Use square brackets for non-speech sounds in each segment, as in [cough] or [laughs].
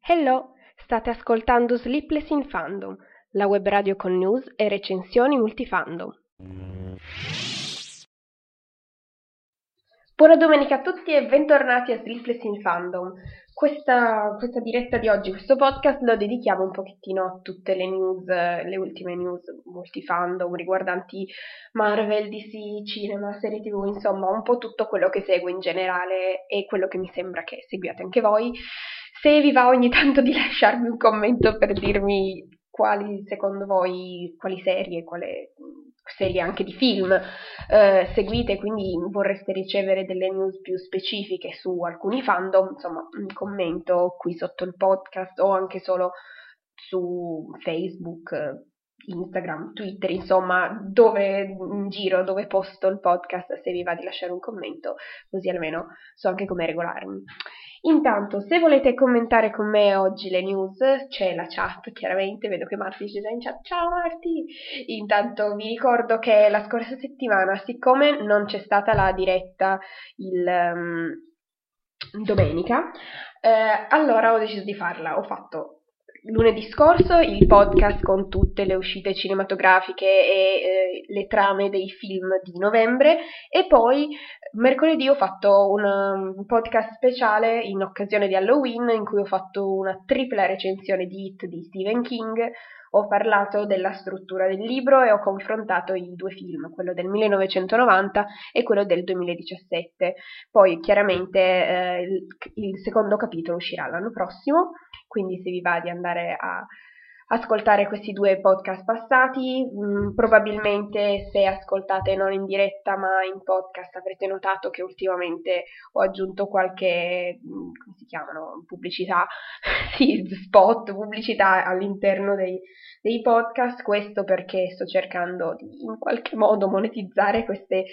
Hello, state ascoltando Sleepless in Fandom, la web radio con news e recensioni multifandom. Buona domenica a tutti e bentornati a Sleepless in Fandom. Questa, questa, diretta di oggi, questo podcast lo dedichiamo un pochettino a tutte le news, le ultime news multifandom riguardanti Marvel, DC, cinema, serie tv, insomma un po' tutto quello che segue in generale e quello che mi sembra che seguiate anche voi. Se vi va ogni tanto di [laughs] lasciarmi un commento per dirmi quali secondo voi, quali serie, quale serie anche di film eh, seguite, quindi vorreste ricevere delle news più specifiche su alcuni fandom, insomma, un commento qui sotto il podcast o anche solo su Facebook, Instagram, Twitter, insomma, dove in giro, dove posto il podcast, se vi va di lasciare un commento, così almeno so anche come regolarmi. Intanto, se volete commentare con me oggi le news, c'è la chat, chiaramente, vedo che Marti dice già in chat, ciao Marti! Intanto vi ricordo che la scorsa settimana, siccome non c'è stata la diretta il um, domenica, eh, allora ho deciso di farla, ho fatto lunedì scorso il podcast con tutte le uscite cinematografiche e eh, le trame dei film di novembre e poi mercoledì ho fatto un, un, podcast speciale in occasione di Halloween in cui ho fatto una tripla recensione di Hit di Stephen King ho parlato della struttura del libro e ho confrontato i due film, quello del 1990 e quello del 2017. Poi chiaramente eh, il, il secondo capitolo uscirà l'anno prossimo, quindi se vi va di andare a ascoltare questi due podcast passati. Mm, probabilmente se ascoltate non in diretta ma in podcast avrete notato che ultimamente ho aggiunto qualche, mm, come si chiamano, pubblicità, [laughs] sì, spot, pubblicità all'interno dei, dei podcast. Questo perché sto cercando di in qualche modo monetizzare queste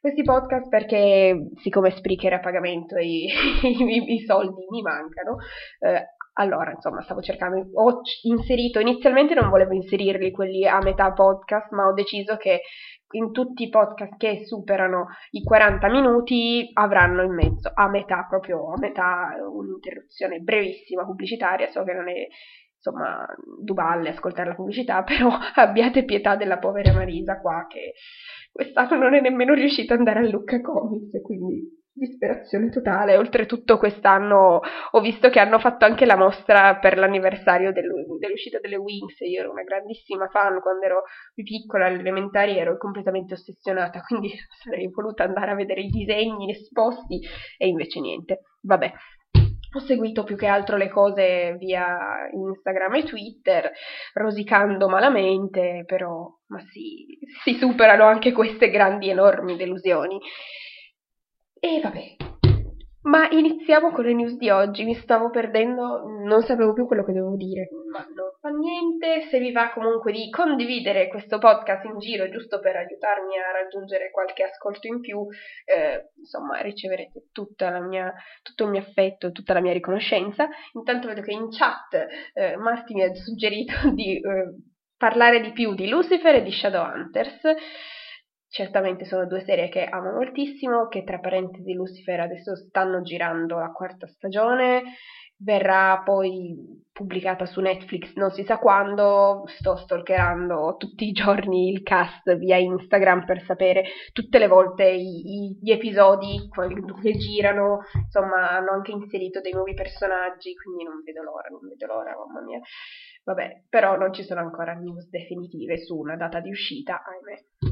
questi podcast perché siccome Spreaker a pagamento i, [laughs] i, i soldi mi mancano, eh, allora, insomma, stavo cercando, ho inserito, inizialmente non volevo inserirli quelli a metà podcast, ma ho deciso che in tutti i podcast che superano i 40 minuti avranno in mezzo a metà, proprio a metà, un'interruzione brevissima pubblicitaria, so che non è insomma duvalle ascoltare la pubblicità, [laughs] però abbiate pietà della povera Marisa qua che quest'anno non è nemmeno riuscita ad andare a Lucca Comics, quindi disperazione totale. Oltretutto quest'anno ho visto che hanno fatto anche la mostra per l'anniversario dell'uscita delle Wings. Io ero una grandissima fan quando ero più piccola, alle elementari ero completamente ossessionata, [laughs] quindi sarei voluta andare a vedere i disegni esposti e invece niente. Vabbè. Ho seguito più che altro le cose via Instagram e Twitter, rosicando malamente, però ma si, si superano anche queste grandi enormi delusioni. E vabbè. Ma iniziamo con le news di oggi, mi stavo perdendo, non sapevo più quello che dovevo dire, ma non fa niente, se vi va comunque di condividere questo podcast in giro giusto per aiutarmi a raggiungere qualche ascolto in più, eh, insomma riceverete mia, tutto il mio affetto, tutta la mia riconoscenza. Intanto vedo che in chat eh, Marti mi ha suggerito [laughs] di eh, parlare di più di Lucifer e di Shadowhunters. Certamente sono due serie che amo moltissimo, che tra parentesi Lucifer adesso stanno girando la quarta stagione, verrà poi pubblicata su Netflix non si sa quando, sto stalkerando tutti i giorni il cast via Instagram per sapere tutte le volte i, i, gli episodi che girano, insomma hanno anche inserito dei nuovi personaggi, quindi non vedo l'ora, non vedo l'ora, mamma mia. Vabbè, però non ci sono ancora news definitive su una data di uscita, ahimè.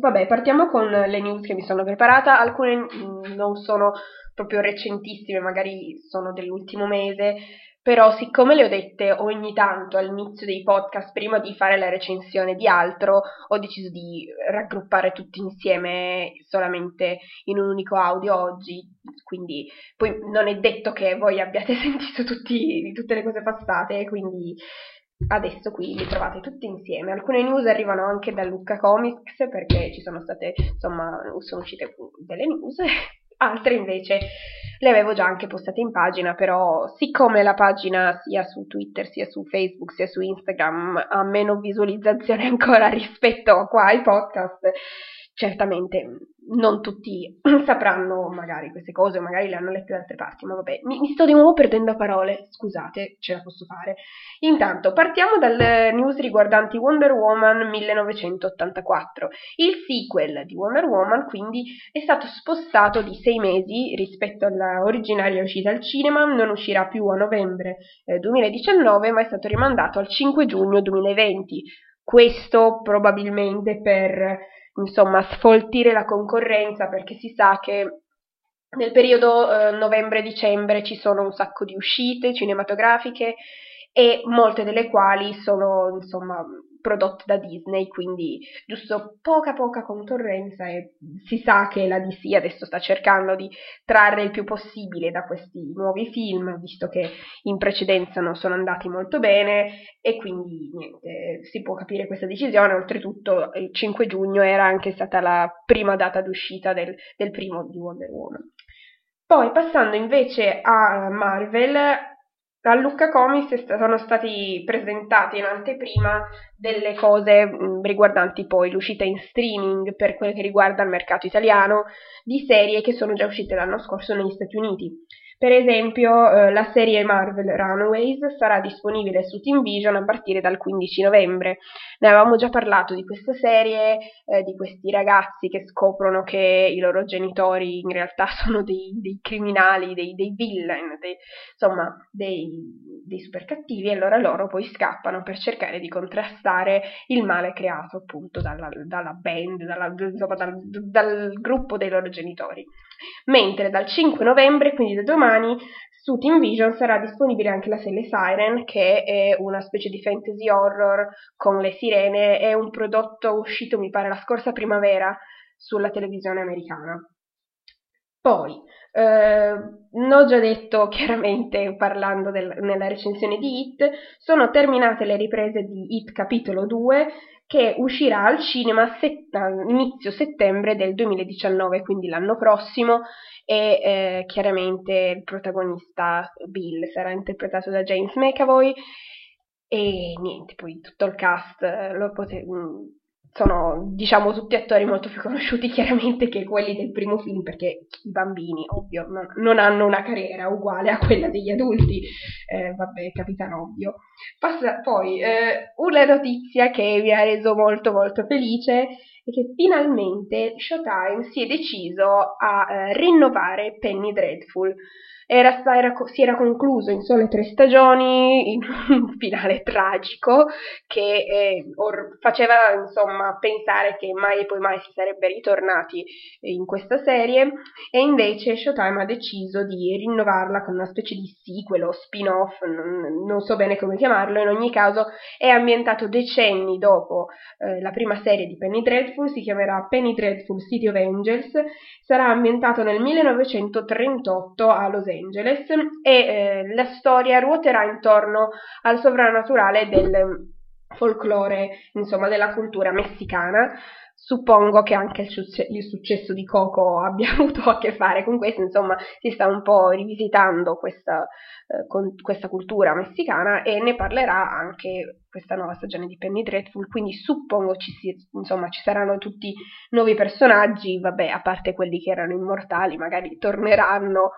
Vabbè, partiamo con le news che mi sono preparata. Alcune mm, non sono proprio recentissime, magari sono dell'ultimo mese, però siccome le ho dette ogni tanto all'inizio dei podcast prima di fare la recensione di altro, ho deciso di raggruppare tutti insieme solamente in un unico audio oggi, quindi poi non è detto che voi abbiate [laughs] sentito tutti, tutte le cose passate, quindi adesso qui li trovate tutti insieme. Alcune news arrivano anche da Lucca Comics perché ci sono state, insomma, sono uscite delle news, [laughs] altre invece le avevo già anche postate in pagina, però siccome la pagina sia su Twitter, sia su Facebook, sia su Instagram ha meno visualizzazione [laughs] ancora rispetto qua ai podcast, certamente non tutti [clears throat] sapranno magari queste cose, magari le hanno lette da altre parti, ma vabbè, mi, mi, sto di nuovo perdendo parole, scusate, ce la posso fare. Intanto, partiamo dalle news riguardanti Wonder Woman 1984. Il sequel di Wonder Woman, quindi, è stato spostato di sei mesi rispetto alla originaria uscita al cinema, non uscirà più a novembre eh, 2019, ma è stato rimandato al 5 giugno 2020. Questo probabilmente per insomma, sfoltire la concorrenza perché si sa che nel periodo eh, novembre-dicembre ci sono un sacco di uscite cinematografiche e molte delle quali sono insomma prodotte da Disney, quindi giusto poca poca concorrenza e si sa che la DC adesso sta cercando di trarre il più possibile da questi nuovi film, visto che in precedenza non sono andati molto bene e quindi niente, si può capire questa decisione, oltretutto il 5 giugno era anche stata la prima data d'uscita del, del primo di Wonder Woman. Poi passando invece a Marvel, a Lucca Comics sono stati presentati in anteprima delle cose riguardanti poi l'uscita in streaming per quel che riguarda il mercato italiano di serie che sono già uscite l'anno scorso negli Stati Uniti. Per esempio, eh, la serie Marvel Runaways sarà disponibile su Team Vision a partire dal 15 novembre. Ne avevamo già parlato di questa serie, eh, di questi ragazzi che scoprono che i loro genitori in realtà [laughs] sono dei, dei criminali, dei, dei villain, dei, insomma, dei, dei super cattivi, e allora loro poi scappano per cercare di contrastare il male creato appunto dalla, dalla band, dalla, insomma, dal, dal gruppo dei loro genitori mentre dal 5 novembre, quindi da domani, su Team Vision sarà disponibile anche la serie Siren, che è una specie di fantasy horror con le sirene, è un prodotto uscito mi pare la scorsa primavera sulla televisione americana. Poi, eh, ho già detto [laughs] chiaramente parlando del, nella recensione di Hit, sono terminate le riprese di Hit capitolo 2 che uscirà al cinema set- inizio settembre del 2019, quindi l'anno prossimo, e eh, chiaramente il protagonista Bill sarà interpretato da James McAvoy. E niente, poi tutto il cast eh, lo potete sono diciamo tutti attori molto più [laughs] conosciuti chiaramente che quelli del primo film perché i bambini ovvio non, non hanno una carriera uguale a quella degli adulti. Eh, vabbè capitano ovvio. Passa, poi eh, una notizia che mi ha reso molto molto felice è che finalmente Showtime si è deciso a eh, rinnovare Penny Dreadful era, era, si era concluso in sole tre stagioni, in [laughs] un finale tragico che eh, or, faceva insomma pensare che mai e poi mai si sarebbe ritornati in questa serie. E invece Showtime ha deciso di rinnovarla con una specie di sequel o spin-off, non, non so bene come chiamarlo, in ogni caso è ambientato decenni dopo eh, la prima serie di Penny Dreadful, si chiamerà Penny Dreadful City of Angels, sarà ambientato nel 1938 a Los Angeles Angeles e eh, la storia ruoterà intorno al sovrannaturale del folklore, insomma, della cultura messicana. Suppongo che anche il, succe- il, successo di Coco abbia [laughs] avuto a che fare con questo, insomma, si sta un po' rivisitando questa, eh, con, questa cultura messicana e ne parlerà anche questa nuova stagione di Penny Dreadful, quindi suppongo ci, si, insomma, ci saranno tutti nuovi personaggi, vabbè, a parte quelli che erano immortali, magari torneranno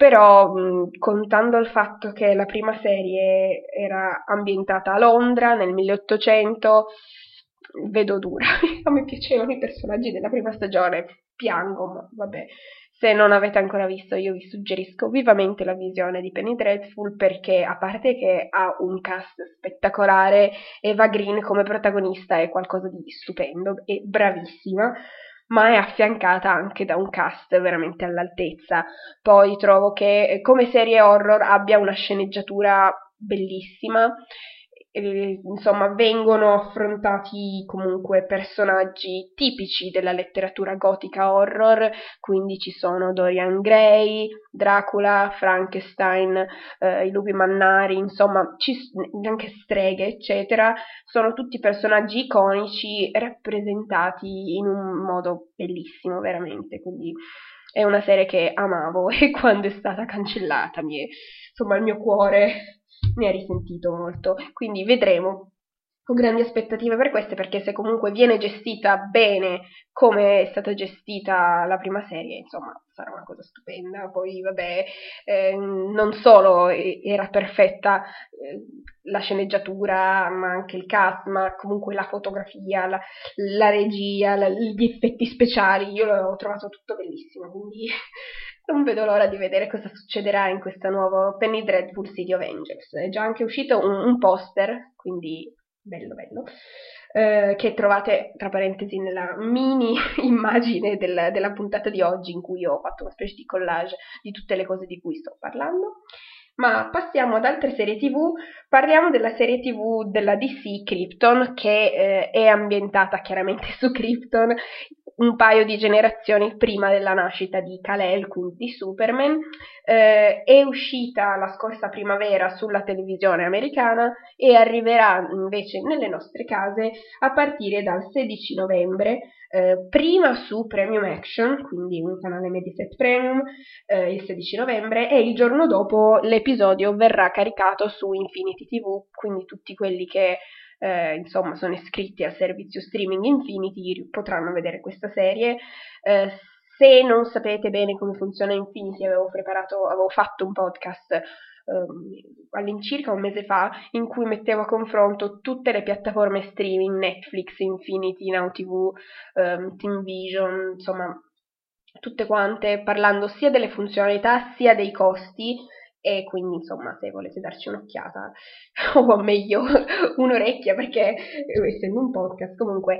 però mh, contando il fatto che la prima serie era ambientata a Londra nel 1800, vedo dura. [laughs] a me piacevano i personaggi della prima stagione, piango, ma vabbè. Se non avete ancora visto, io vi suggerisco vivamente la visione di Penny Dreadful perché, a parte che ha un cast spettacolare, Eva Green come protagonista è qualcosa di stupendo, è bravissima ma è affiancata anche da un cast veramente all'altezza. Poi trovo che eh, come serie horror abbia una sceneggiatura bellissima insomma, vengono affrontati comunque personaggi tipici della letteratura gotica horror, quindi ci sono Dorian Gray, Dracula, Frankenstein, eh, i lupi mannari, insomma, ci, anche streghe, eccetera, sono tutti personaggi iconici rappresentati in un modo bellissimo, veramente, quindi è una serie che amavo [laughs] e quando è stata cancellata mi è, insomma, il mio cuore ne ha risentito molto, quindi vedremo. ho grandi aspettative per queste perché se comunque viene gestita bene come è stata gestita la prima serie, insomma, sarà una cosa stupenda. Poi, vabbè, eh, non solo era perfetta eh, la sceneggiatura, ma anche il cast, ma comunque la fotografia, la, la regia, la, gli effetti speciali, io l'ho trovato tutto bellissimo, quindi non vedo l'ora di vedere cosa succederà in questo nuovo Penny Dreadful City of Angels. È già anche uscito un, un poster, quindi bello bello, eh, che trovate tra parentesi nella mini [laughs] immagine del, della puntata di oggi in cui ho fatto una specie di collage di tutte le cose di cui sto parlando. Ma passiamo ad altre serie tv, parliamo della serie tv della DC Krypton che eh, è ambientata chiaramente [laughs] su Krypton un paio di generazioni prima della nascita di Kal-El, quindi di Superman, eh, è uscita la scorsa primavera sulla televisione americana e arriverà invece nelle nostre case a partire dal 16 novembre, eh, prima su Premium Action, quindi un canale Mediaset Premium, eh, il 16 novembre, e il giorno dopo l'episodio verrà caricato su Infinity TV, quindi tutti quelli che eh, insomma sono iscritti al servizio streaming Infinity potranno vedere questa serie. Eh, se non sapete bene come funziona Infinity, avevo preparato, avevo fatto un podcast ehm, all'incirca un mese fa in cui mettevo a confronto tutte le piattaforme streaming, Netflix, Infinity, Now TV, ehm, Team Vision, insomma tutte quante, parlando sia delle funzionalità sia dei costi e quindi insomma se volete darci un'occhiata [laughs] o meglio [laughs] un'orecchia perché essendo un podcast comunque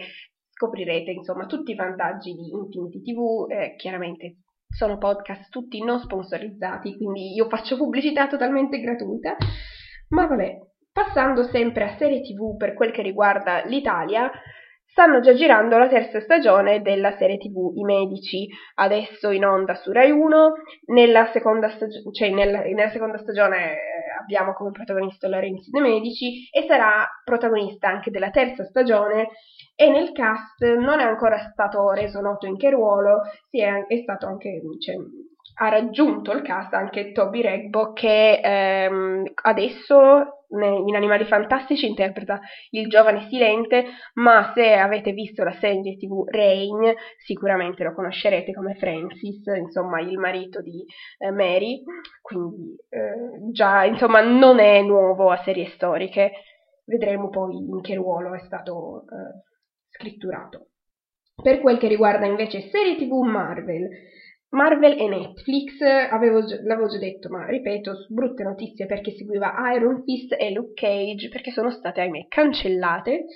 scoprirete insomma tutti i vantaggi di Infinity TV eh, chiaramente sono podcast tutti non sponsorizzati quindi io faccio pubblicità totalmente gratuita. Ma vabbè passando sempre a serie tv per quel che riguarda l'Italia stanno già girando la terza stagione della serie tv I Medici, adesso in onda su Rai 1, nella seconda, stag- cioè nella, nella seconda stagione eh, abbiamo come protagonista Lorenzo De Medici e sarà protagonista anche della terza stagione. E nel cast non è ancora stato reso noto in che ruolo, è, è anche, cioè, ha raggiunto il cast anche Toby Regbo che ehm, adesso in Animali Fantastici interpreta il giovane Silente, ma se avete visto la serie tv Rain sicuramente lo conoscerete come Francis, insomma il marito di eh, Mary, quindi eh, già insomma non è nuovo a serie storiche, vedremo poi in che ruolo è stato eh, scritturato. Per quel che riguarda invece serie tv Marvel, Marvel e Netflix, avevo, l'avevo già detto, ma ripeto, brutte notizie perché seguiva Iron Fist e Luke Cage, perché sono state, ahimè, cancellate.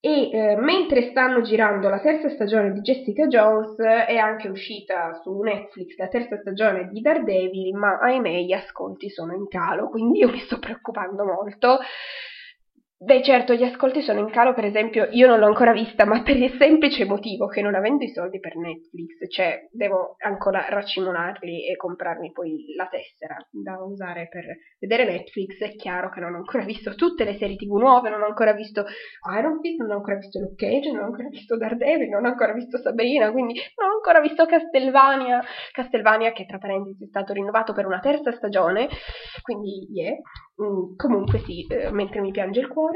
E eh, mentre stanno girando la terza stagione di Jessica Jones, è anche uscita su Netflix la terza stagione di Daredevil, ma ahimè gli ascolti sono in calo, quindi io mi sto preoccupando molto. Beh, certo, gli ascolti sono in calo, per esempio, io non l'ho ancora vista, ma per il semplice motivo che non avendo i soldi per Netflix, cioè devo ancora raccimolarli e comprarmi poi la tessera da usare per vedere Netflix, è chiaro che non ho ancora visto tutte le serie tv nuove, non ho ancora visto Iron Fist, non ho ancora visto Luke Cage, non ho ancora visto Daredevil, non ho ancora visto Sabrina, quindi non ho ancora visto Castelvania, Castelvania che tra parentesi è stato rinnovato per una terza stagione, quindi yeah. Mm, comunque sì, eh, mentre mi piange il cuore,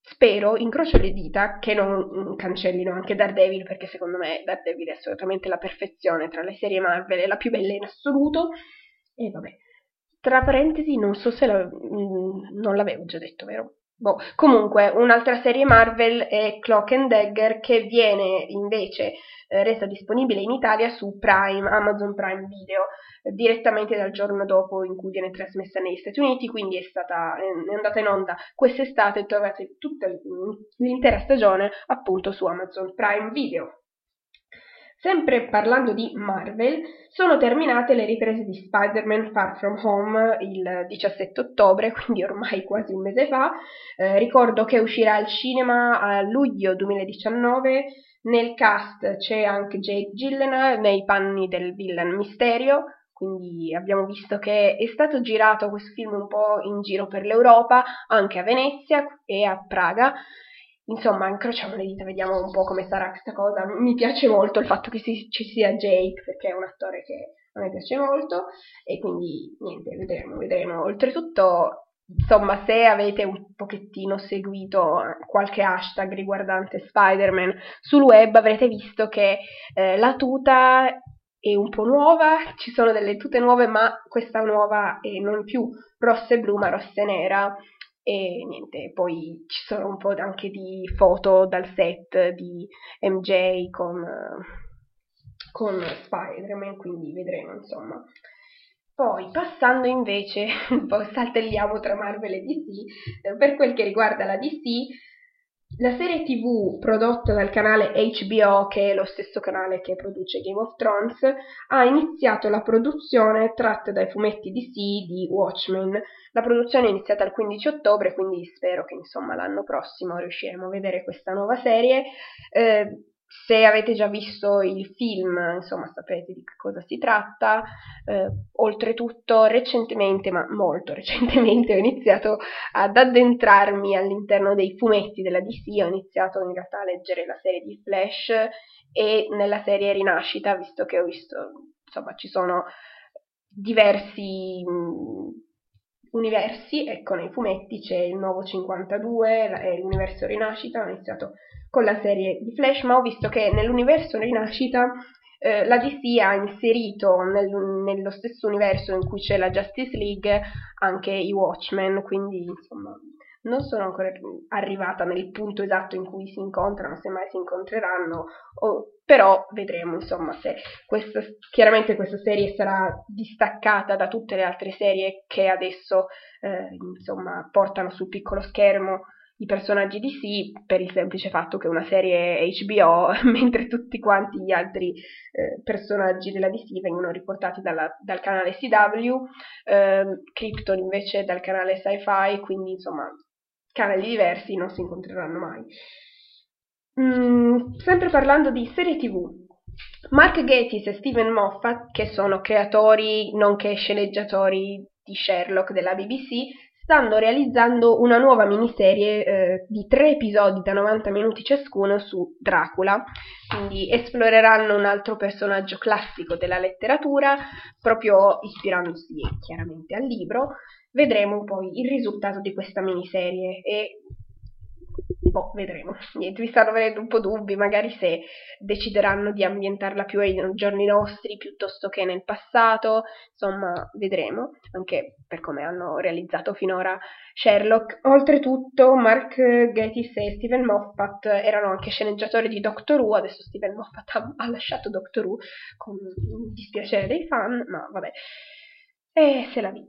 spero, incrocio le dita, che non mm, cancellino anche Daredevil, perché secondo me Daredevil è assolutamente la perfezione tra le serie Marvel, è la più bella in assoluto. E vabbè, tra parentesi, non so se la, mm, non l'avevo già detto, vero? Boh. Comunque, un'altra serie Marvel è Clock and Dagger, che viene invece eh, resa disponibile in Italia su Prime, Amazon Prime Video direttamente dal giorno dopo in cui viene trasmessa negli Stati Uniti, quindi è, stata, è andata in onda quest'estate e trovate tutta l'intera stagione appunto su Amazon Prime Video. Sempre parlando di Marvel, sono terminate le riprese di Spider-Man Far From Home il 17 ottobre, quindi ormai quasi un mese fa. Eh, ricordo che uscirà al cinema a luglio 2019. Nel cast c'è anche Jake Gyllenhaal nei panni del villain Misterio, quindi abbiamo visto che è stato girato questo film un po' in giro per l'Europa, anche a Venezia e a Praga. Insomma, incrociamo le dita, vediamo un po' come sarà questa cosa. Mi piace molto il fatto che ci sia Jake, perché è un attore che a me piace molto, e quindi niente, vedremo, vedremo. Oltretutto insomma, se avete un pochettino seguito qualche hashtag riguardante Spider-Man sul web, avrete visto che eh, la tuta è un po' nuova, [laughs] ci sono delle tute nuove, ma questa nuova è non più rossa e blu, ma rossa e nera. E niente, poi ci sono un po' anche di foto dal set di MJ con, con Spider-Man, quindi vedremo insomma. Poi, passando invece, [laughs] poi saltelliamo tra Marvel e DC, eh, per quel che riguarda la DC, la serie TV prodotta dal canale HBO, che è lo stesso canale che produce Game of Thrones, ha iniziato la produzione tratta dai fumetti DC di Watchmen. La produzione è iniziata il 15 ottobre, quindi spero che insomma l'anno prossimo riusciremo a vedere questa nuova serie. Eh, se avete già visto il film, insomma, sapete di che cosa si tratta. Eh, oltretutto, recentemente, ma molto [laughs] recentemente, ho iniziato ad addentrarmi all'interno dei fumetti della DC. Ho iniziato in realtà a leggere la serie di Flash e nella serie Rinascita, visto che ho visto, insomma, ci sono diversi mh, universi. Ecco, nei fumetti c'è il nuovo 52, è l'universo Rinascita. Ho iniziato con la serie di Flash, ma ho visto che nell'universo Rinascita eh, la DC ha inserito nel, nello stesso universo in cui c'è la Justice League anche i Watchmen, quindi insomma non sono ancora arrivata nel punto esatto in cui si incontrano, se mai si incontreranno, o, però vedremo insomma se questa, chiaramente questa serie sarà distaccata da tutte le altre serie che adesso eh, insomma portano sul piccolo schermo i personaggi di sì per il semplice fatto che è una serie HBO, [laughs] mentre tutti quanti gli altri eh, personaggi della DC vengono riportati dalla, dal canale CW, eh, Krypton invece dal canale Sci-Fi, quindi insomma canali diversi non si incontreranno mai. Mm, sempre parlando di serie TV, Mark Gatiss e Steven Moffat, che sono creatori nonché sceneggiatori di Sherlock della BBC, stanno realizzando una nuova miniserie eh, di tre episodi da 90 minuti ciascuno su Dracula, quindi esploreranno un altro personaggio classico della letteratura, proprio ispirandosi chiaramente al libro. Vedremo poi il risultato di questa miniserie e boh, vedremo. [laughs] Niente, mi stanno venendo un po' dubbi, magari se decideranno di ambientarla più ai giorni nostri piuttosto che nel passato, insomma, vedremo, anche per come hanno realizzato finora Sherlock. Oltretutto, Mark Gatiss e Steven Moffat erano anche sceneggiatori di Doctor Who, adesso Steven Moffat ha, ha lasciato Doctor Who con dispiacere dei fan, ma vabbè. E se la vi.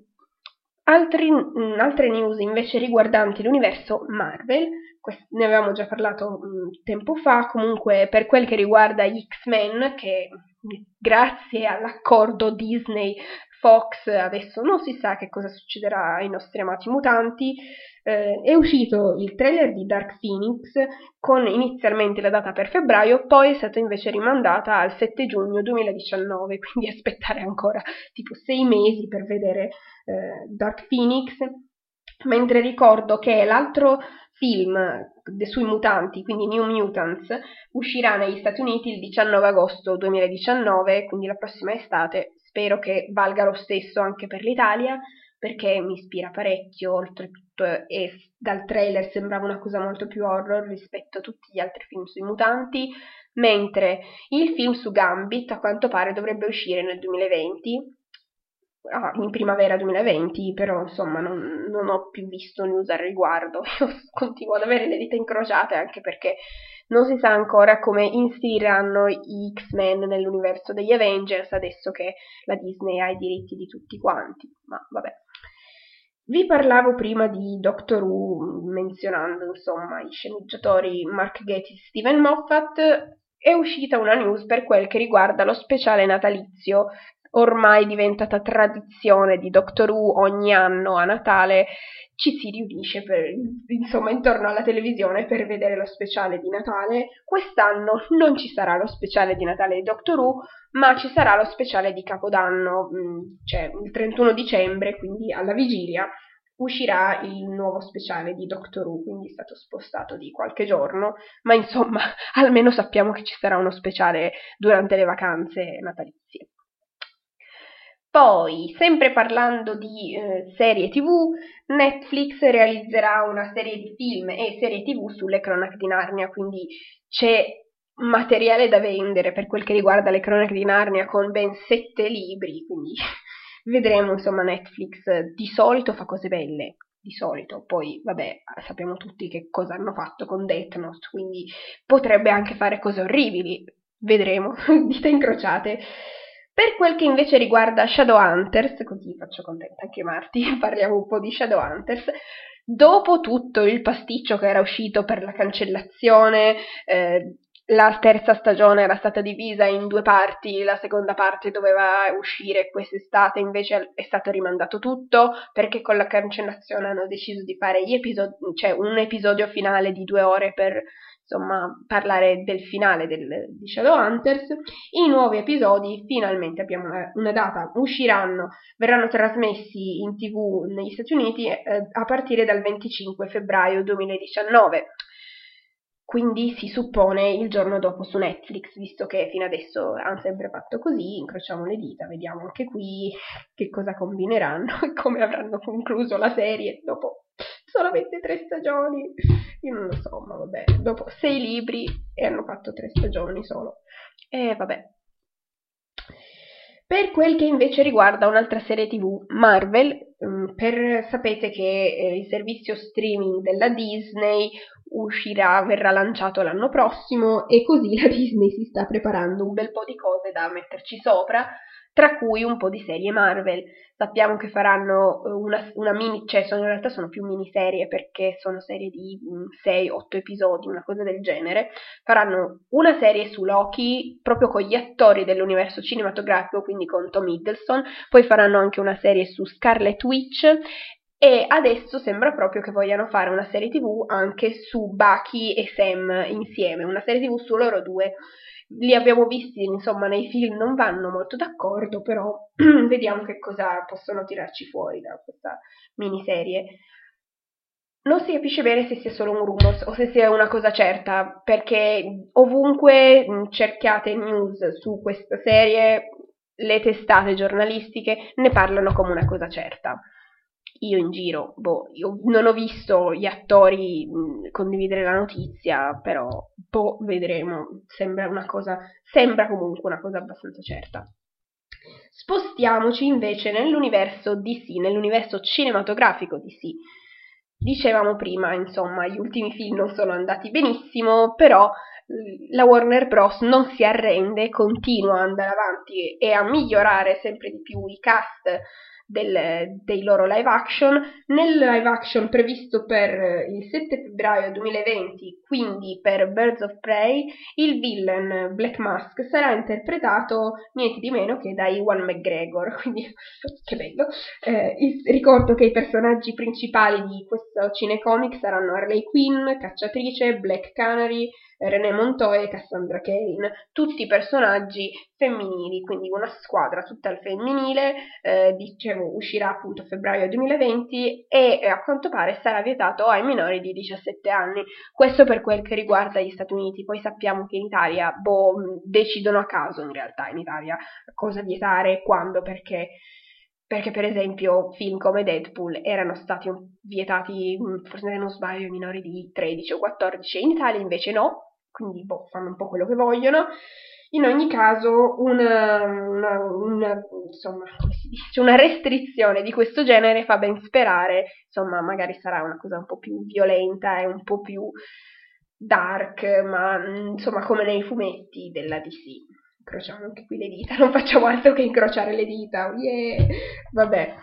Altri, altre news invece riguardanti l'universo Marvel ne avevamo già parlato un tempo fa, comunque per quel che riguarda X-Men, che grazie all'accordo Disney Fox adesso non si sa che cosa succederà ai nostri amati mutanti, eh, è uscito il trailer di Dark Phoenix con inizialmente la data per febbraio, poi è stata invece rimandata al 7 giugno 2019, quindi aspettare ancora tipo sei mesi per vedere eh, Dark Phoenix. Mentre ricordo che l'altro film sui mutanti, quindi New Mutants, uscirà negli Stati Uniti il 19 agosto 2019, quindi la prossima estate. Spero che valga lo stesso anche per l'Italia, perché mi ispira parecchio, oltretutto e dal trailer sembrava una cosa molto più horror rispetto a tutti gli altri film sui mutanti, mentre il film su Gambit a quanto pare dovrebbe uscire nel 2020 Ah, in primavera 2020, però insomma non, non, ho più visto news al riguardo. [laughs] Io continuo ad avere le dita incrociate anche perché non si sa ancora come inseriranno i X-Men nell'universo degli Avengers adesso che la Disney ha i diritti di tutti quanti. Ma vabbè. Vi parlavo prima di Doctor Who menzionando insomma i sceneggiatori Mark Gatiss e Steven Moffat è uscita una news per quel che riguarda lo speciale natalizio ormai diventata tradizione di Doctor Who ogni anno a Natale ci si riunisce per, insomma intorno alla televisione per vedere lo speciale di Natale. Quest'anno non ci sarà lo speciale di Natale di Doctor Who, ma ci sarà lo speciale di Capodanno, mm, cioè il 31 dicembre, quindi alla vigilia uscirà il nuovo speciale di Doctor Who, quindi è stato spostato di qualche giorno, ma insomma [laughs] almeno sappiamo che ci sarà uno speciale durante le vacanze natalizie. Poi, sempre parlando di eh, serie tv, Netflix realizzerà una serie di film e serie tv sulle cronache di Narnia, quindi c'è materiale da vendere per quel che riguarda le cronache di Narnia con ben sette libri, quindi [laughs] vedremo insomma Netflix di solito fa cose belle, di solito, poi vabbè sappiamo tutti che cosa hanno fatto con Death Note, quindi potrebbe anche fare cose orribili, vedremo, [laughs] dita incrociate. Per quel che invece riguarda Shadowhunters, così faccio contenta anche Marti, [laughs] parliamo un po' di Shadowhunters, dopo tutto il pasticcio che era uscito per la cancellazione, eh, la terza stagione era stata divisa in due parti, la seconda parte doveva uscire quest'estate, invece è stato rimandato tutto perché con la cancellazione hanno deciso di fare episodi, cioè un episodio finale di due ore per insomma parlare del finale del, di Shadowhunters. I nuovi episodi finalmente abbiamo una data, usciranno, verranno trasmessi in tv negli Stati Uniti eh, a partire dal 25 febbraio 2019 quindi si suppone il giorno dopo su Netflix, visto che fino adesso hanno sempre fatto così, incrociamo le dita, vediamo anche qui che cosa combineranno [laughs] e come avranno concluso la serie dopo solamente tre stagioni. Io non lo so, ma vabbè, dopo sei libri e hanno fatto tre stagioni solo. E vabbè, per quel che invece riguarda un'altra serie tv, Marvel, mm, per, sapete che eh, il servizio streaming della Disney uscirà, verrà lanciato l'anno prossimo e così la [laughs] Disney si sta preparando un bel po' di cose da metterci sopra tra cui un po' di serie Marvel. Sappiamo che faranno eh, una, una mini, cioè sono, in realtà sono più miniserie perché sono serie di 6-8 mm, episodi, una cosa del genere. Faranno una serie su Loki proprio con gli attori dell'universo cinematografico, quindi con Tom Hiddleston, poi faranno anche una serie su Scarlet Witch e adesso sembra proprio che vogliano fare una serie tv anche su Bucky e Sam insieme, una serie tv su loro due li abbiamo visti, insomma, nei film non vanno molto d'accordo, però [clears throat] vediamo che cosa possono tirarci fuori da questa miniserie. Non si capisce bene se sia solo un rumors o se sia una cosa certa, perché ovunque cerchiate news su questa serie, le testate giornalistiche ne parlano come una cosa certa io in giro, boh, io non ho visto gli attori condividere la notizia, però boh, vedremo, sembra una cosa, sembra comunque una cosa abbastanza certa. Spostiamoci invece nell'universo DC, nell'universo cinematografico DC. Dicevamo prima, insomma, gli ultimi film non sono andati benissimo, però la Warner Bros. non si arrende, continua ad andare avanti e a migliorare sempre di più i cast del, dei loro live action. Nel live action previsto per il 7 febbraio 2020, quindi per Birds of Prey, il villain Black Mask sarà interpretato niente di meno che da Iwan McGregor, [laughs] quindi che bello. Eh, ricordo che i personaggi principali di questo cinecomic saranno Harley Quinn, Cacciatrice, Black Canary, René Montoya e Cassandra Kane, tutti personaggi femminili, quindi una squadra tutta al femminile, eh, dicevo uscirà appunto a febbraio 2020 e eh, a quanto pare sarà vietato ai minori di 17 anni. Questo per quel che riguarda gli Stati Uniti, poi sappiamo che in Italia boh, decidono a caso in realtà in Italia cosa vietare quando, perché perché per esempio film come Deadpool erano stati vietati, forse non sbaglio, ai minori di 13 o 14, in Italia invece no, quindi boh, fanno un po' quello che vogliono. In ogni caso, una, una, una, insomma, dice, una, restrizione di questo genere fa ben sperare, insomma, magari sarà una cosa un po' più violenta e un po' più dark, ma insomma, come nei fumetti della DC. Incrociamo anche qui le dita, [laughs] non facciamo altro che incrociare le dita, yeah! Vabbè.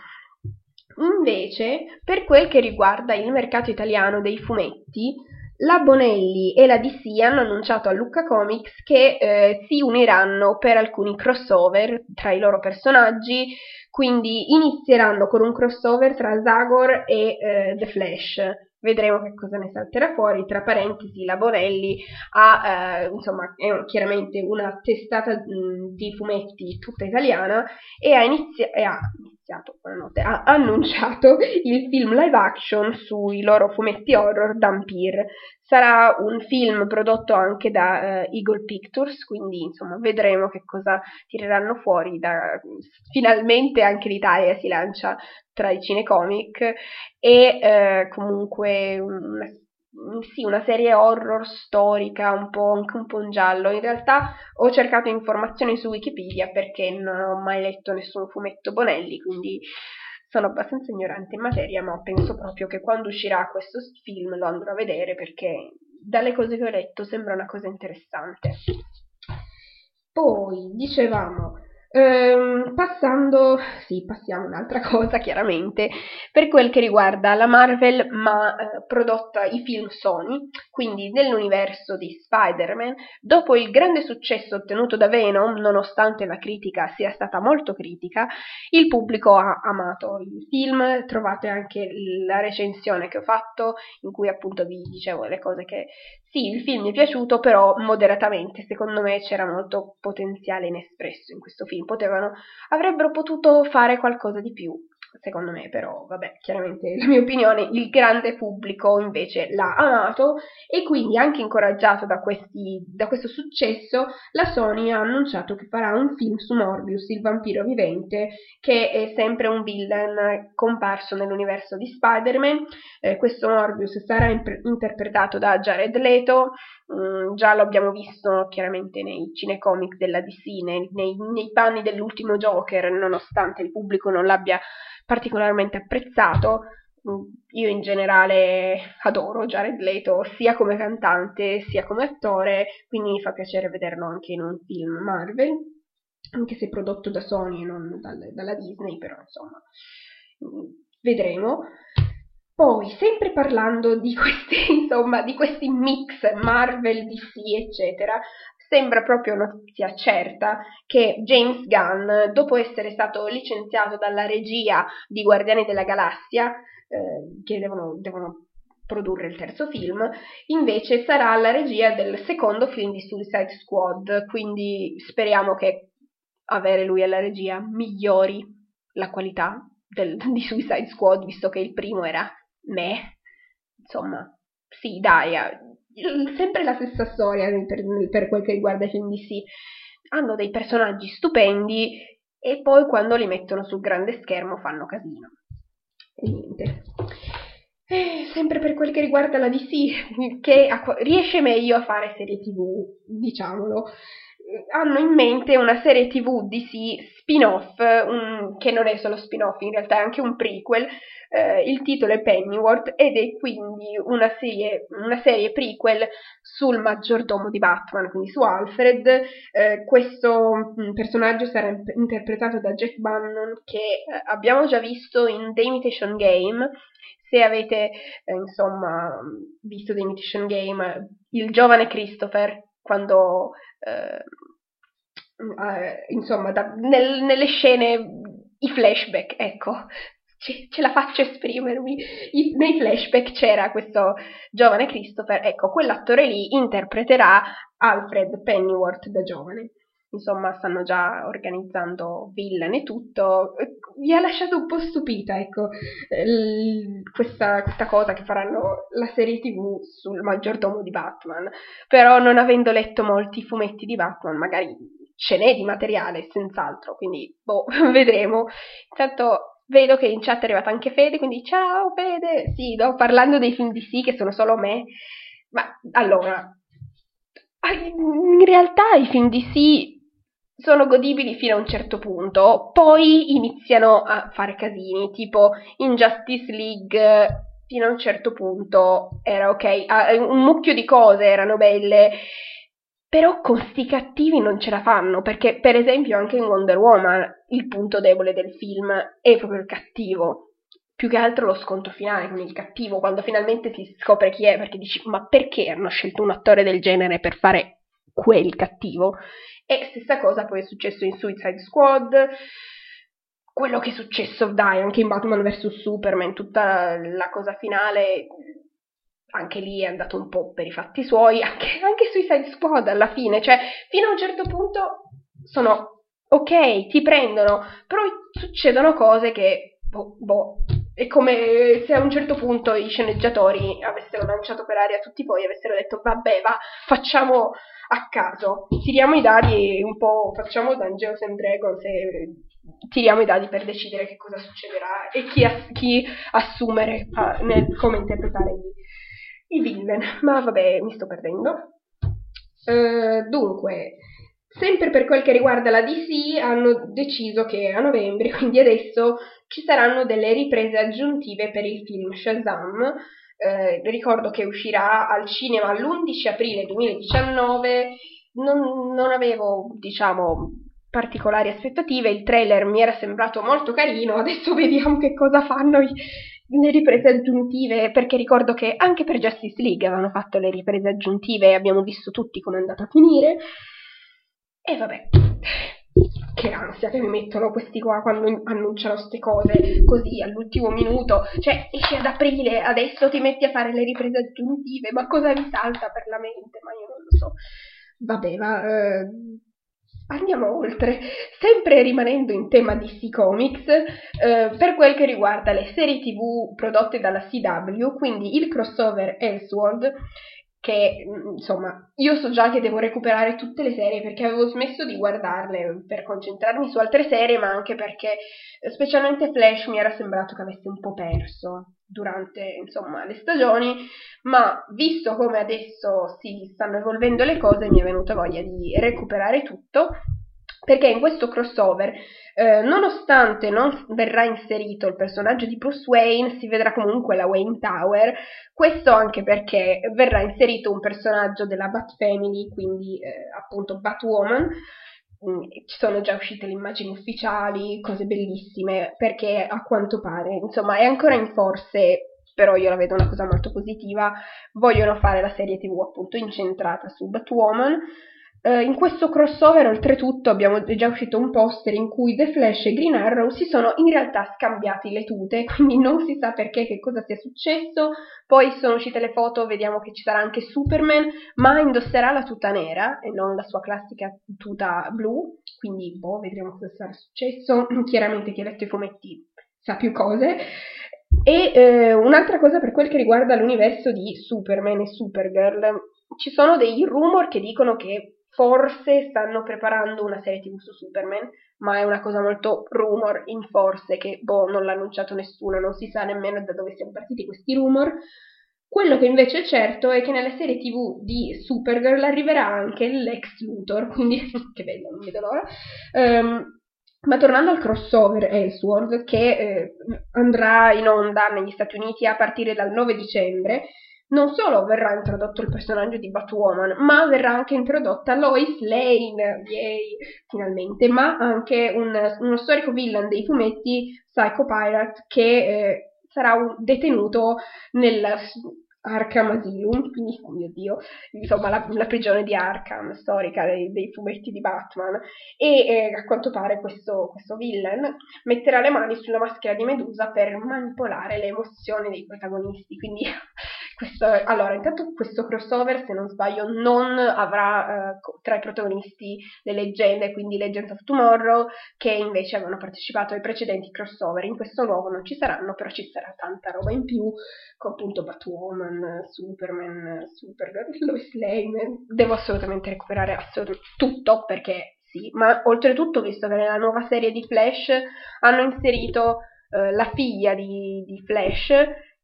Invece, per quel che riguarda il mercato italiano dei fumetti, la Bonelli e la DC hanno annunciato a Lucca Comics che eh, si uniranno per alcuni crossover tra i loro personaggi, quindi inizieranno con un crossover tra Zagor e eh, The Flash. Vedremo che cosa ne salterà fuori. Tra parentesi, la Bonelli ha, eh, insomma, è chiaramente una testata mh, di fumetti tutta italiana e ha, inizi- ha iniziato, buonanotte, ha annunciato il film live action sui loro fumetti horror Dampir. Sarà un film prodotto anche da uh, Eagle Pictures, quindi insomma vedremo che cosa tireranno fuori. Da... Finalmente anche l'Italia si lancia tra i cinecomic e uh, comunque una sì, una serie horror storica, un po' anche un po' un giallo. In realtà ho cercato informazioni su Wikipedia perché non ho mai letto nessun fumetto Bonelli, quindi sono abbastanza ignorante in materia, ma penso proprio che quando uscirà questo film lo andrò a vedere perché dalle cose che ho letto sembra una cosa interessante. Poi dicevamo Ehm, passando, sì, passiamo un'altra [laughs] cosa chiaramente, per quel che riguarda la Marvel, ma eh, prodotta i film Sony, quindi nell'universo di Spider-Man, dopo il grande successo ottenuto da Venom, nonostante la critica sia stata molto critica, il pubblico ha amato il film, trovate anche la recensione che ho fatto, in cui appunto vi dicevo le cose che sì, il film mi è piaciuto, però moderatamente, secondo me c'era molto potenziale inespresso in questo film, potevano, avrebbero potuto fare qualcosa di più secondo me, però vabbè, chiaramente la mia opinione, il grande pubblico invece l'ha amato e quindi anche incoraggiato da, questi, da questo successo, la Sony ha annunciato che farà un film su Morbius, il vampiro vivente, che è sempre un villain comparso nell'universo di Spider-Man. Eh, questo Morbius sarà imp- interpretato da Jared Leto, mm, già abbiamo visto chiaramente nei cinecomic della DC, nei, nei, nei panni dell'ultimo Joker, nonostante il pubblico non l'abbia particolarmente apprezzato. Mm, io in generale adoro Jared Leto sia come cantante sia come attore, quindi mi fa piacere vederlo anche in un film Marvel, anche se prodotto da Sony e non dal, dalla Disney, però insomma mm, vedremo. Poi, sempre parlando di questi, [laughs] insomma, di questi mix Marvel, DC, eccetera, sembra proprio notizia certa che James Gunn, dopo essere stato licenziato dalla regia di Guardiani della Galassia, eh, che devono, devono produrre il terzo film, invece sarà alla regia del secondo film di Suicide Squad, quindi speriamo che avere lui alla regia migliori la qualità del, di Suicide Squad, visto che il primo era me. Insomma, sì, dai, [laughs] sempre la stessa storia per, per quel che riguarda i film DC. Hanno dei personaggi stupendi e poi quando li mettono sul grande schermo fanno casino. E niente. E sempre per quel che riguarda la DC, che riesce meglio a fare serie tv, diciamolo, hanno in mente una serie tv DC spin-off, un, che non è solo spin-off, in realtà è anche un prequel, eh, il titolo è Pennyworth ed è quindi una serie, una serie prequel sul maggiordomo di Batman, quindi su Alfred. Eh, questo mm, personaggio sarà imp- interpretato da Jeff Bannon che eh, abbiamo già visto in The Imitation Game. Se avete eh, insomma visto The Imitation Game, il giovane Christopher quando eh, eh, insomma da, nel, nelle scene i flashback, ecco, ce, ce la faccio esprimermi. I, nei flashback c'era questo giovane Christopher, ecco, quell'attore lì interpreterà Alfred Pennyworth da giovane. Insomma, stanno già organizzando villain e tutto. Mi ha lasciato un po' stupita, ecco, l- questa, questa cosa che faranno la serie TV sul maggiordomo di Batman. Però non avendo letto molti fumetti di Batman, magari ce n'è di materiale, senz'altro, quindi boh, [laughs] vedremo. Intanto Vedo che in chat è arrivata anche Fede, quindi ciao Fede! Sì, no, parlando dei film DC che sono solo me. Ma allora, in realtà i film DC sono godibili fino a un certo punto, poi iniziano a fare casini, tipo in Justice League fino a un certo punto era ok, un mucchio di cose erano belle, però con sti cattivi non ce la fanno, perché per esempio anche in Wonder Woman il punto debole del film è proprio il cattivo, più che altro lo scontro finale con il cattivo, quando finalmente si scopre chi è, perché dici ma perché hanno scelto un attore del genere per fare quel cattivo? E stessa cosa poi è successo in Suicide Squad, quello che è successo, dai, anche in Batman vs Superman, tutta la cosa finale anche lì è andato un po' per i fatti suoi, anche, anche Suicide Squad alla fine, cioè fino a un certo punto sono ok, ti prendono, però succedono cose che, boh, boh, è come se a un certo punto i sceneggiatori avessero lanciato per aria tutti poi e avessero detto vabbè va, facciamo a caso, tiriamo i dadi un po' facciamo Dungeons and Dragons e tiriamo i dadi per decidere che cosa succederà e chi, ass- chi assumere uh, nel, come interpretare i, i villain. Ma vabbè, mi sto perdendo. Uh, dunque, sempre per quel che riguarda la DC, hanno deciso che a novembre, [laughs] quindi adesso, ci saranno delle riprese aggiuntive per il film Shazam. Eh, ricordo che uscirà al cinema l'11 aprile 2019. Non, non avevo, diciamo, particolari aspettative, il trailer mi era sembrato molto carino, adesso [laughs] vediamo che cosa fanno i, le riprese aggiuntive, perché ricordo che anche per Justice League avevano fatto le riprese aggiuntive e abbiamo visto tutti come è andata a finire. E vabbè, che ansia che mi mettono questi qua quando annunciano queste cose così all'ultimo minuto. Cioè, esce ad aprile, adesso ti metti a fare le riprese aggiuntive, ma cosa mi salta per la mente? Ma io non lo so. Vabbè, ma... Eh, Andiamo oltre, sempre rimanendo in tema DC Comics, eh, per quel che riguarda le serie TV prodotte dalla CW, quindi il crossover Elseworld che mm, insomma io so già che devo recuperare tutte le serie perché avevo smesso di guardarle per concentrarmi su altre serie ma anche perché specialmente Flash mi era sembrato che avesse un po' perso durante insomma le stagioni ma visto come adesso si stanno evolvendo le cose mi è venuta voglia di recuperare tutto perché in questo crossover, eh, nonostante non verrà inserito il personaggio di Bruce Wayne, si vedrà comunque la Wayne Tower, questo anche perché verrà inserito un personaggio della Bat Family, quindi eh, appunto Batwoman, mm, ci sono già uscite le immagini ufficiali, cose bellissime, perché a quanto pare, insomma, è ancora in forse però io la vedo una cosa molto positiva, vogliono fare la serie tv appunto incentrata su Batwoman, Uh, in questo crossover, oltretutto, abbiamo già uscito un poster in cui The Flash e Green Arrow si sono in realtà scambiati le tute, [laughs] quindi non si sa perché che cosa sia successo. Poi sono uscite le foto, vediamo che ci sarà anche Superman, ma indosserà la tuta nera e non la sua classica tuta blu, quindi boh, vedremo cosa sarà successo. [clears throat] Chiaramente chi ha letto i fumetti sa più cose. E eh, un'altra cosa per quel che riguarda l'universo di Superman e Supergirl, ci sono dei rumor che dicono che forse stanno preparando una serie tv su Superman, ma è una cosa molto rumor in forse che boh, non l'ha annunciato nessuno, non si sa nemmeno da dove siano partiti questi rumor. Quello che invece è certo è che nella serie tv di Supergirl arriverà anche l'ex Luthor, quindi [laughs] che bello, non vedo l'ora. Um, ma tornando al crossover Elseworld, che eh, andrà in onda negli Stati Uniti a partire dal 9 dicembre, non solo verrà introdotto il personaggio di Batwoman, ma verrà anche introdotta Lois Lane, yay, finalmente, ma anche un, uno storico villain dei fumetti, Psycho Pirate, che eh, sarà un detenuto nel Arkham Asylum, quindi, oh mio Dio, insomma la, la prigione di Arkham, storica dei, dei fumetti di Batman, e eh, a quanto pare questo, questo villain metterà le mani sulla maschera di Medusa per manipolare le emozioni dei protagonisti, quindi [laughs] questo, allora, intanto questo crossover, se non sbaglio, non avrà eh, tra i protagonisti le leggende, quindi Legends of Tomorrow, che invece avevano partecipato ai precedenti crossover. In questo nuovo non ci saranno, però ci sarà tanta roba in più, con appunto Batwoman, Superman, Supergirl, [laughs] Lois Lane. Devo assolutamente recuperare assolut- tutto perché sì, ma oltretutto, visto che nella nuova serie di Flash hanno inserito eh, la figlia di, di Flash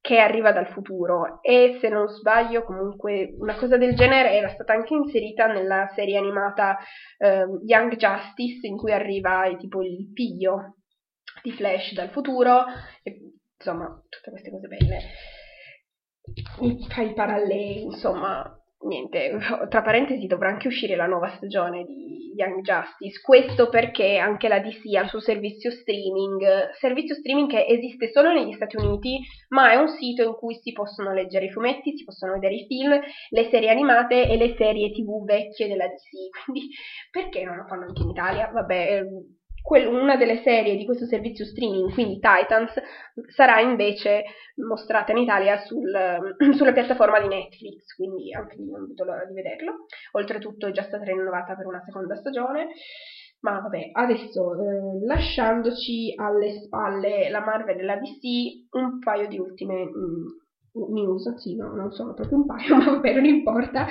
che arriva dal futuro. E se non sbaglio comunque una cosa del genere era stata anche inserita nella serie animata eh, Young Justice in cui arriva tipo il figlio di Flash dal futuro e insomma tutte queste cose belle. Fai paralleli insomma niente, [laughs] tra parentesi dovrà anche uscire la nuova stagione di Young Justice, questo perché anche la DC ha il suo servizio streaming, servizio streaming che esiste solo negli Stati Uniti, ma è un sito in cui si possono leggere i fumetti, si possono vedere i film, le serie animate e le serie tv vecchie della DC, [laughs] quindi perché non lo fanno anche in Italia? Vabbè, ehm, una delle serie di questo servizio streaming, quindi Titans, sarà invece mostrata in Italia sul, [clears throat] sulla piattaforma di Netflix, quindi anche lì non vedo l'ora di vederlo. Oltretutto è già stata rinnovata per una seconda stagione. Ma vabbè, adesso eh, lasciandoci alle spalle la Marvel e la DC, un paio di ultime mm, news, sì, no, non sono proprio un paio, [laughs] ma vabbè, non importa.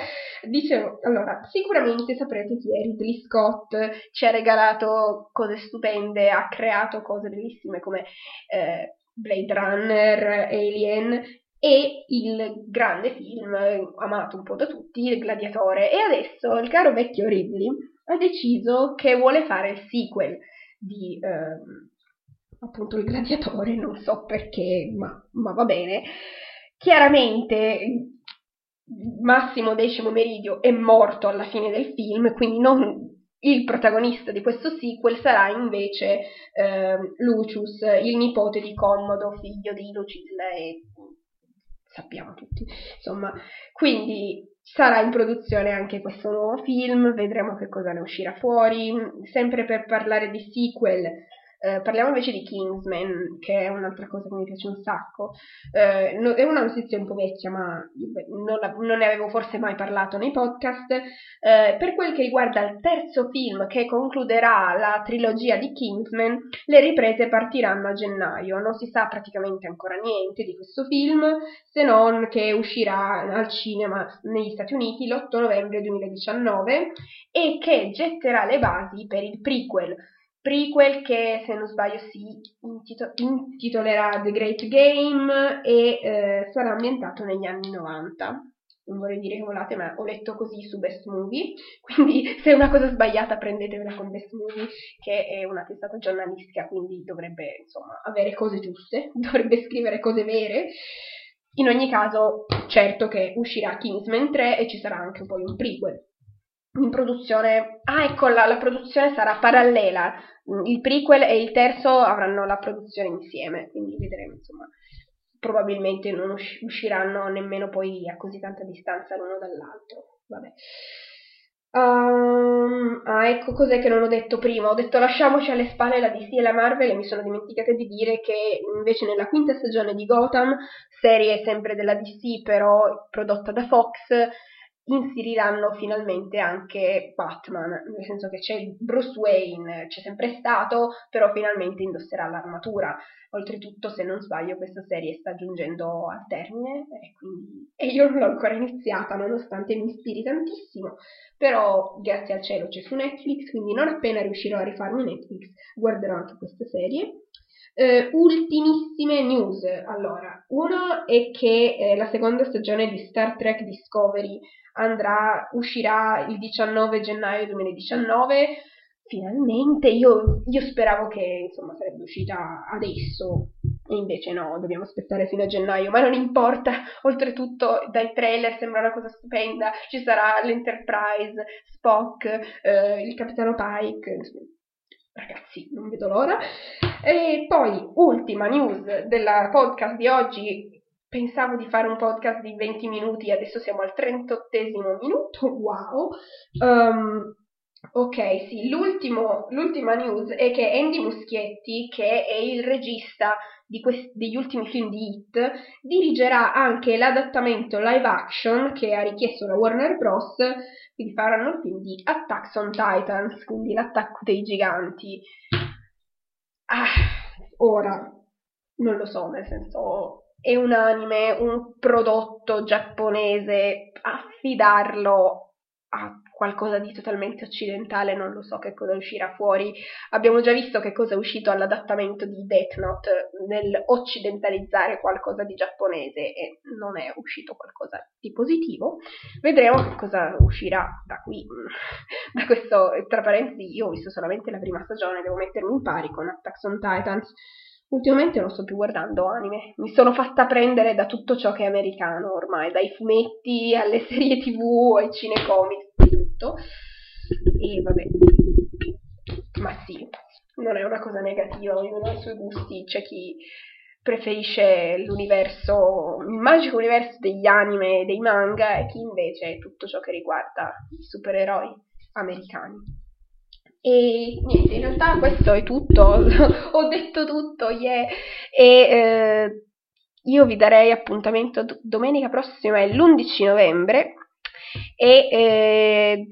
Dicevo, allora, sicuramente saprete chi è Ridley Scott, ci ha regalato cose stupende, ha creato cose bellissime come eh, Blade Runner, Alien e il grande film amato un po' da tutti, Il Gladiatore. E adesso il caro vecchio Ridley ha deciso che vuole fare il sequel di ehm, appunto Il Gladiatore, non so perché, ma, ma va bene. Chiaramente Massimo Decimo Meridio è morto alla fine del film, quindi non il protagonista di questo sequel sarà invece eh, Lucius, il nipote di Commodo, figlio di Lucilla e sappiamo tutti. Insomma, quindi sarà in produzione anche questo nuovo film, vedremo che cosa ne uscirà fuori. Sempre per parlare di sequel, eh, parliamo invece di Kingsman, che è un'altra cosa che mi piace un sacco. Eh, no, è una notizia un po' vecchia, ma non, non ne avevo forse mai parlato nei podcast. Eh, per quel che riguarda il terzo film che concluderà la trilogia di Kingsman, le riprese partiranno a gennaio. Non si sa praticamente ancora niente di questo film, se non che uscirà al cinema negli Stati Uniti l'8 novembre 2019 e che getterà le basi per il prequel prequel che se non sbaglio si intito- intitolerà The Great Game e eh, sarà ambientato negli anni 90. Non vorrei dire volate, ma ho letto così su Best Movie, [laughs] quindi se è una cosa sbagliata prendetevela con Best Movie, che è una testata giornalistica, quindi dovrebbe insomma avere cose giuste, [laughs] dovrebbe scrivere cose vere. In ogni caso, certo che uscirà Kingsman 3 e ci sarà anche poi un prequel in produzione. Ah, ecco, la, la, produzione sarà parallela. Il prequel e il terzo avranno la produzione insieme, quindi vedremo, insomma. Probabilmente non usciranno nemmeno poi a così tanta distanza l'uno dall'altro. Vabbè. Um, ah, ecco cos'è che non ho detto prima. Ho detto lasciamoci alle spalle la DC e la Marvel e mi sono dimenticata di dire che invece nella quinta stagione di Gotham, serie sempre della DC però prodotta da Fox, inseriranno finalmente anche Batman, nel senso che c'è Bruce Wayne, c'è sempre stato, però finalmente indosserà l'armatura. Oltretutto, se non sbaglio, questa serie sta giungendo al termine e, quindi... e io non l'ho ancora iniziata, nonostante mi ispiri tantissimo, però grazie al cielo c'è su Netflix, quindi non appena riuscirò a rifarmi Netflix guarderò anche questa serie. Uh, ultimissime news. Allora, uno è che eh, la seconda stagione di Star Trek Discovery andrà, uscirà il 19 gennaio 2019. Finalmente, io, io speravo che insomma sarebbe uscita adesso, e invece no, dobbiamo aspettare fino a gennaio, ma non importa, [laughs] oltretutto dai trailer sembra una cosa stupenda, ci sarà l'Enterprise, Spock, eh, il capitano Pike, ragazzi, non vedo l'ora. E poi, ultima news della podcast di oggi, pensavo di fare un podcast di 20 minuti, adesso siamo al 38 minuto, [laughs] wow. Um, ok, sì, l'ultima news è che Andy Muschietti, che è il regista questi, degli ultimi film di Hit, dirigerà anche l'adattamento live action che ha richiesto la Warner Bros. Quindi faranno il film di Attacks on Titans, quindi l'attacco dei giganti. Ah, ora, non lo so, nel senso è un anime, un prodotto giapponese, affidarlo a qualcosa di totalmente occidentale, non lo so che cosa uscirà fuori. Abbiamo già visto che cosa è uscito all'adattamento di Death Note nel occidentalizzare qualcosa di giapponese e non è uscito qualcosa di positivo. Vedremo che cosa uscirà da qui. [laughs] Da questo, tra parentesi, io ho visto solamente la prima stagione, devo mettermi in pari con Attack on Titans Ultimamente non sto più guardando anime, mi sono fatta prendere da tutto ciò che è americano ormai, dai fumetti alle [laughs] serie tv ai cinecomics, tutto. E vabbè, ma sì, non è una cosa negativa, ognuno ha i suoi gusti, c'è chi preferisce l'universo, il magico universo degli anime e dei manga e chi invece tutto ciò che riguarda i supereroi americani. E niente, in realtà questo è tutto, [laughs] ho detto tutto, yeah. E eh, io vi darei appuntamento d- domenica prossima, è l'11 novembre, e eh,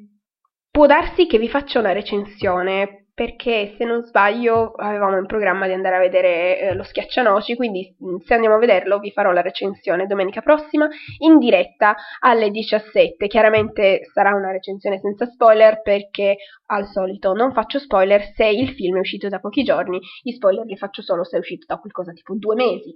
può darsi che vi faccia una recensione, perché se non sbaglio avevamo in programma di andare a vedere eh, lo Schiaccianoci, quindi mm, se andiamo a vederlo vi farò la recensione domenica prossima in diretta alle 17. Chiaramente sarà una recensione senza spoiler perché al solito non faccio spoiler se il film è uscito da pochi giorni, gli spoiler li faccio solo se è uscito da qualcosa tipo due mesi.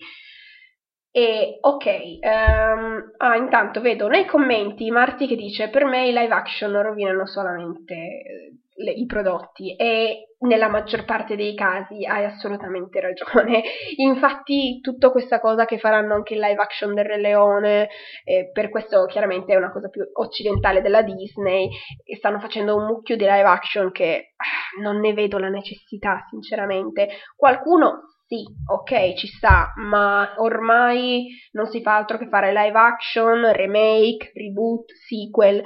E ok, um, ah, intanto vedo nei commenti Marti che dice per me i live action rovinano solamente eh, le, i prodotti e nella maggior parte dei casi hai assolutamente ragione. [laughs] Infatti tutta questa cosa che faranno anche il live action del Re Leone, eh, per questo chiaramente è una cosa più occidentale della Disney, e stanno facendo un mucchio di live action che ah, non ne vedo la necessità sinceramente. Qualcuno sì, ok, ci sta, ma ormai non si fa altro che fare live action, remake, reboot, sequel.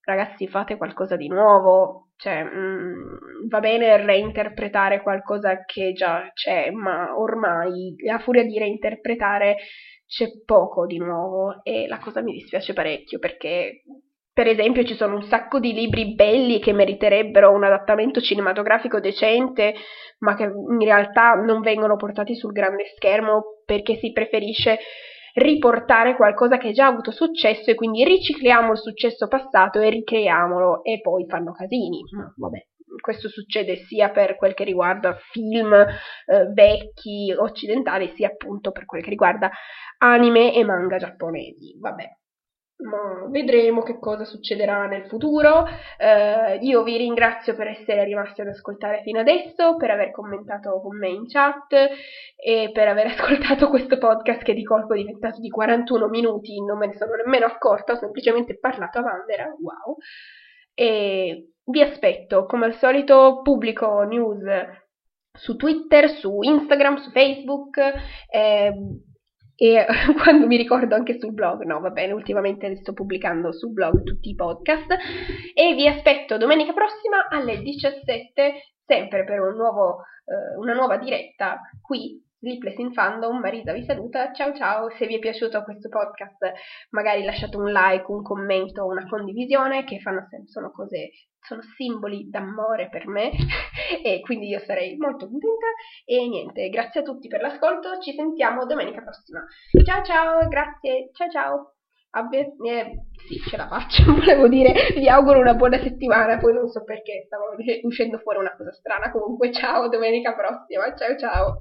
Ragazzi, fate qualcosa di nuovo. Cioè, mm, va bene reinterpretare qualcosa che già c'è, ma ormai a furia di reinterpretare c'è poco di nuovo e la cosa mi dispiace parecchio perché per esempio ci sono un sacco di libri belli che meriterebbero un adattamento cinematografico decente, ma che in realtà non vengono portati sul grande schermo perché si preferisce riportare qualcosa che già ha avuto successo e quindi ricicliamo il successo passato e ricreiamolo e poi fanno casini. Ma vabbè, questo succede sia per quel che riguarda film eh, vecchi occidentali, sia appunto per quel che riguarda anime e manga giapponesi. Vabbè, ma vedremo che cosa succederà nel futuro. Eh, io vi ringrazio per essere rimasti ad ascoltare fino adesso, per aver commentato con me in chat e per aver [laughs] ascoltato questo podcast che di colpo è diventato di 41 minuti, non me ne sono nemmeno accorta, ho semplicemente parlato a Vandera, wow. E vi aspetto, come al solito pubblico news su Twitter, su Instagram, su Facebook. Eh, e [laughs] quando mi ricordo anche sul blog, no va bene, ultimamente sto pubblicando sul blog tutti i podcast e vi aspetto domenica prossima alle 17 sempre per un nuovo, eh, una nuova diretta qui Sleepless in Fandom, Marisa vi saluta, ciao ciao, se vi è piaciuto questo podcast magari lasciate un like, un commento, una condivisione che fanno sono cose, sono simboli d'amore per me [laughs] e quindi io sarei molto contenta e niente, grazie a tutti per l'ascolto, ci sentiamo domenica prossima, ciao ciao, grazie, ciao ciao. Abbia, eh, sì, ce la faccio, [laughs] volevo dire, vi auguro una buona settimana, poi non so perché stavo uscendo fuori una cosa strana, comunque ciao, domenica prossima, ciao ciao.